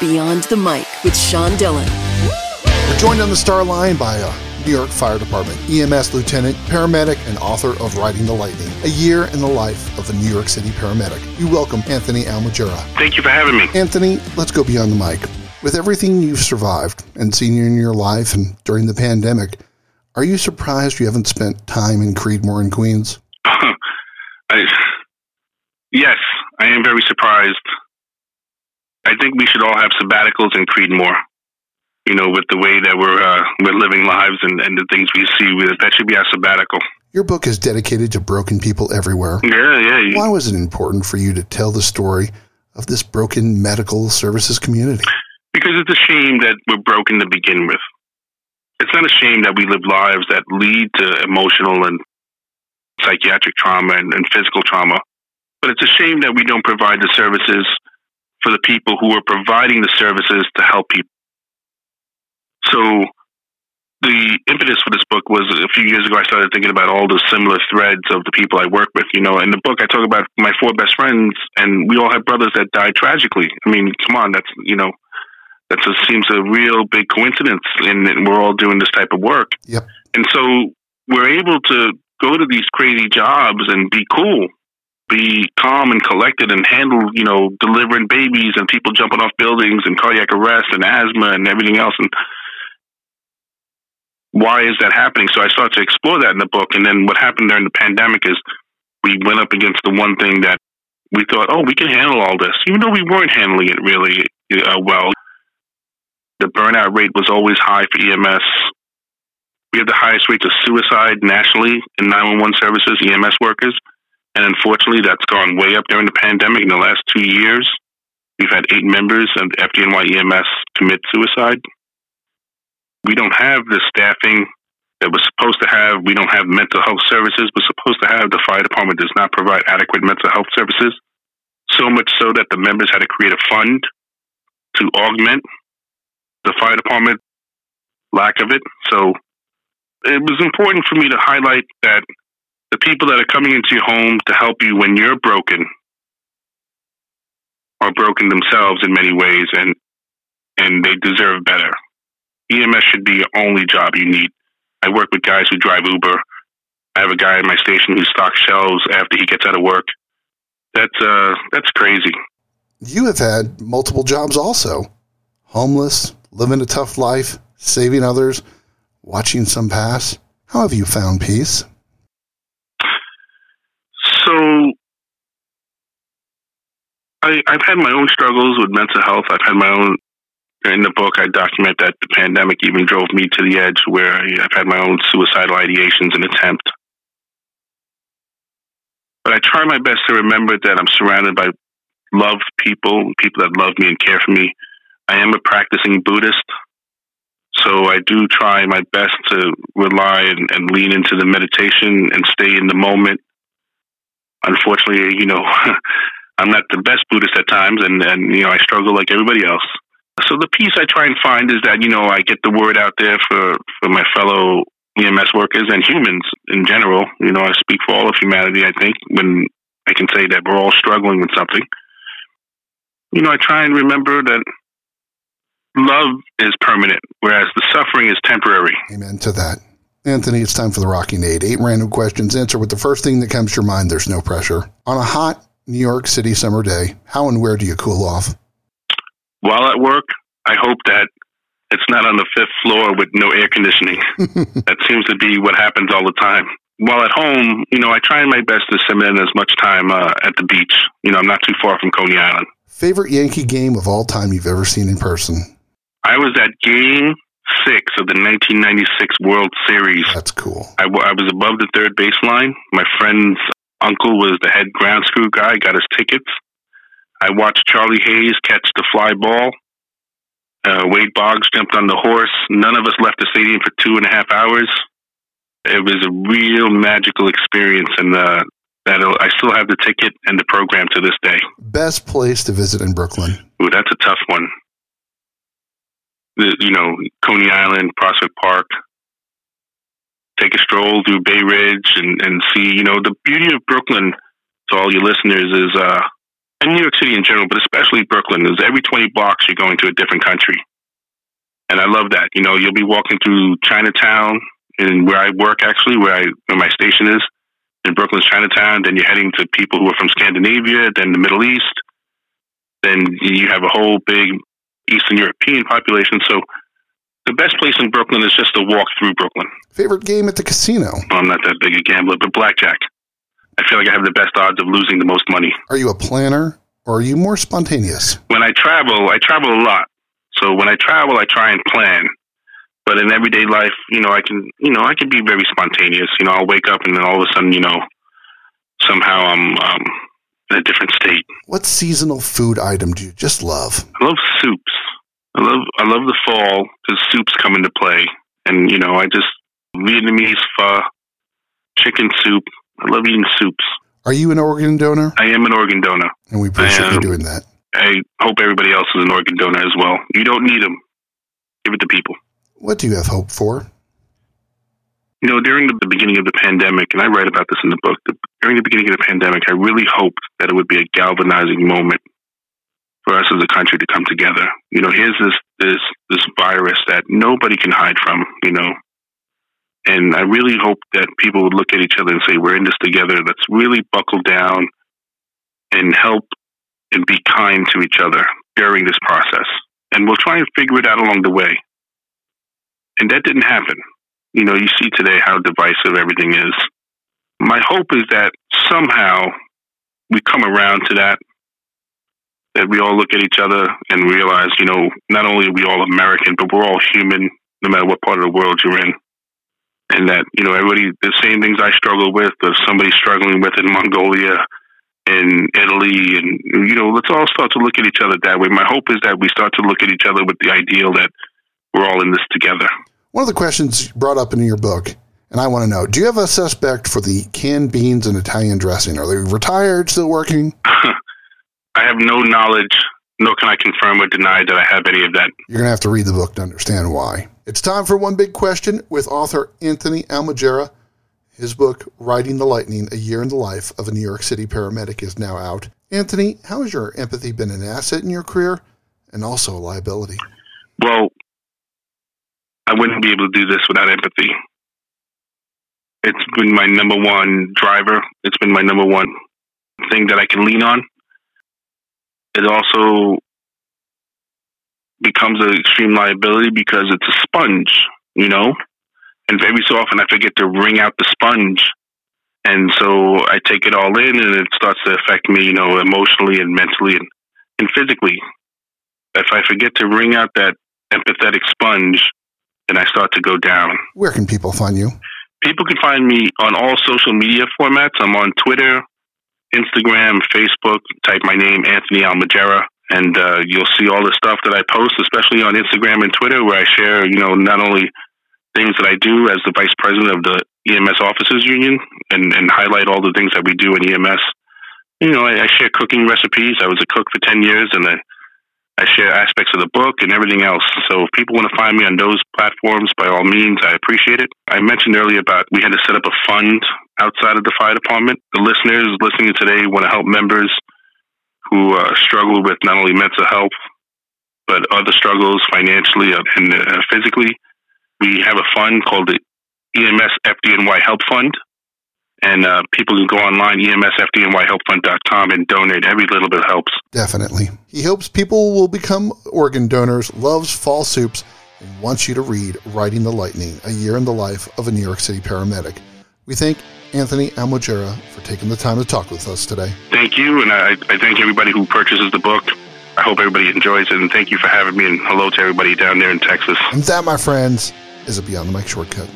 Beyond the Mic with Sean Dillon. We're joined on the star line by a New York Fire Department EMS lieutenant, paramedic, and author of Riding the Lightning, a year in the life of a New York City paramedic. We welcome Anthony Almojera. Thank you for having me. Anthony, let's go beyond the mic. With everything you've survived and seen in your life and during the pandemic, are you surprised you haven't spent time in Creedmoor and Queens? I, yes, I am very surprised. I think we should all have sabbaticals in Creedmoor. You know, with the way that we're uh, we're living lives and, and the things we see, that should be our sabbatical. Your book is dedicated to broken people everywhere. Yeah, yeah. Why was it important for you to tell the story of this broken medical services community? Because it's a shame that we're broken to begin with. It's not a shame that we live lives that lead to emotional and psychiatric trauma and, and physical trauma. But it's a shame that we don't provide the services for the people who are providing the services to help people. So the impetus for this book was a few years ago. I started thinking about all the similar threads of the people I work with. You know, in the book, I talk about my four best friends, and we all have brothers that died tragically. I mean, come on, that's you know, that just seems a real big coincidence, and, and we're all doing this type of work. Yep. And so we're able to go to these crazy jobs and be cool be calm and collected and handle, you know, delivering babies and people jumping off buildings and cardiac arrest and asthma and everything else. And why is that happening? So I started to explore that in the book. And then what happened during the pandemic is we went up against the one thing that we thought, oh, we can handle all this, even though we weren't handling it really uh, well. The burnout rate was always high for EMS. We have the highest rates of suicide nationally in 911 services, EMS workers. And unfortunately, that's gone way up during the pandemic. In the last two years, we've had eight members of FDNY EMS commit suicide. We don't have the staffing that we're supposed to have. We don't have mental health services we're supposed to have. The fire department does not provide adequate mental health services. So much so that the members had to create a fund to augment the fire department lack of it. So it was important for me to highlight that the people that are coming into your home to help you when you're broken are broken themselves in many ways and and they deserve better. EMS should be your only job you need. I work with guys who drive Uber. I have a guy at my station who stocks shelves after he gets out of work. That's uh that's crazy. You have had multiple jobs also. Homeless, living a tough life, saving others, watching some pass. How have you found peace? So I, I've had my own struggles with mental health. I've had my own. In the book, I document that the pandemic even drove me to the edge where I've had my own suicidal ideations and attempts. But I try my best to remember that I'm surrounded by loved people, people that love me and care for me. I am a practicing Buddhist, so I do try my best to rely and, and lean into the meditation and stay in the moment unfortunately, you know, I'm not the best Buddhist at times, and and you know, I struggle like everybody else. So the piece I try and find is that you know I get the word out there for for my fellow EMS workers and humans in general. You know, I speak for all of humanity. I think when I can say that we're all struggling with something. You know, I try and remember that love is permanent, whereas the suffering is temporary. Amen to that. Anthony, it's time for the Rocking Aid. Eight random questions. Answer with the first thing that comes to your mind. There's no pressure. On a hot New York City summer day, how and where do you cool off? While at work, I hope that it's not on the fifth floor with no air conditioning. that seems to be what happens all the time. While at home, you know, I try my best to spend in as much time uh, at the beach. You know, I'm not too far from Coney Island. Favorite Yankee game of all time you've ever seen in person? I was at game six of the 1996 World Series. That's cool. I, I was above the third baseline. My friend's uncle was the head ground screw guy, got his tickets. I watched Charlie Hayes catch the fly ball. Uh, Wade Boggs jumped on the horse. None of us left the stadium for two and a half hours. It was a real magical experience, and uh, that I still have the ticket and the program to this day. Best place to visit in Brooklyn? Ooh, that's a tough one you know, Coney Island, Prospect Park. Take a stroll through Bay Ridge and, and see, you know, the beauty of Brooklyn to all your listeners is uh, and New York City in general, but especially Brooklyn, is every 20 blocks you're going to a different country. And I love that. You know, you'll be walking through Chinatown and where I work actually, where I where my station is in Brooklyn's Chinatown, then you're heading to people who are from Scandinavia, then the Middle East, then you have a whole big Eastern European population. So the best place in Brooklyn is just to walk through Brooklyn. Favorite game at the casino? Well, I'm not that big a gambler, but blackjack. I feel like I have the best odds of losing the most money. Are you a planner or are you more spontaneous? When I travel, I travel a lot. So when I travel, I try and plan. But in everyday life, you know, I can, you know, I can be very spontaneous. You know, I'll wake up and then all of a sudden, you know, somehow I'm um, in a different state. What seasonal food item do you just love? I love soups. I love I love the fall because soups come into play, and you know, I just Vietnamese pho, chicken soup. I love eating soups. Are you an organ donor? I am an organ donor. And we appreciate you doing that. I hope everybody else is an organ donor as well. You don't need them. Give it to people. What do you have hope for? You know, during the, the beginning of the pandemic, and I write about this in the book, the, during the beginning of the pandemic, I really hoped that it would be a galvanizing moment for us as a country to come together. You know, here's this this this virus that nobody can hide from. You know, and I really hope that people would look at each other and say, "We're in this together. Let's really buckle down and help and be kind to each other during this process, and we'll try and figure it out along the way." And that didn't happen. You know, you see today how divisive everything is. My hope is that somehow we come around to that that we all look at each other and realize, you know, not only are we all American, but we're all human, no matter what part of the world you're in. And that, you know, everybody, the same things I struggle with, there's somebody struggling with in Mongolia, in Italy, and, you know, let's all start to look at each other that way. My hope is that we start to look at each other with the ideal that we're all in this together. One of the questions brought up in your book, and I want to know do you have a suspect for the canned beans and Italian dressing? Are they retired, still working? I have no knowledge, nor can I confirm or deny that I have any of that. You're going to have to read the book to understand why. It's time for one big question with author Anthony Almojera. His book, Riding the Lightning A Year in the Life of a New York City Paramedic, is now out. Anthony, how has your empathy been an asset in your career and also a liability? Well, I wouldn't be able to do this without empathy. It's been my number one driver. It's been my number one thing that I can lean on it also becomes an extreme liability because it's a sponge, you know? And very so often I forget to wring out the sponge. And so I take it all in and it starts to affect me, you know, emotionally and mentally and, and physically. If I forget to wring out that empathetic sponge, then I start to go down. Where can people find you? People can find me on all social media formats. I'm on Twitter, Instagram, Facebook, type my name, Anthony Almojera, and uh, you'll see all the stuff that I post, especially on Instagram and Twitter, where I share, you know, not only things that I do as the vice president of the EMS Officers Union and, and highlight all the things that we do in EMS. You know, I, I share cooking recipes. I was a cook for 10 years, and I I share aspects of the book and everything else. So if people want to find me on those platforms, by all means, I appreciate it. I mentioned earlier about we had to set up a fund outside of the fire department. The listeners listening today want to help members who uh, struggle with not only mental health, but other struggles financially and uh, physically. We have a fund called the EMS FDNY Help Fund and uh, people can go online, emsfdnyhelpfund.com, and donate. Every little bit helps. Definitely. He hopes people will become organ donors, loves fall soups, and wants you to read Riding the Lightning, a year in the life of a New York City paramedic. We thank Anthony Almojera for taking the time to talk with us today. Thank you, and I, I thank everybody who purchases the book. I hope everybody enjoys it, and thank you for having me, and hello to everybody down there in Texas. And that, my friends, is a Beyond the Mic shortcut.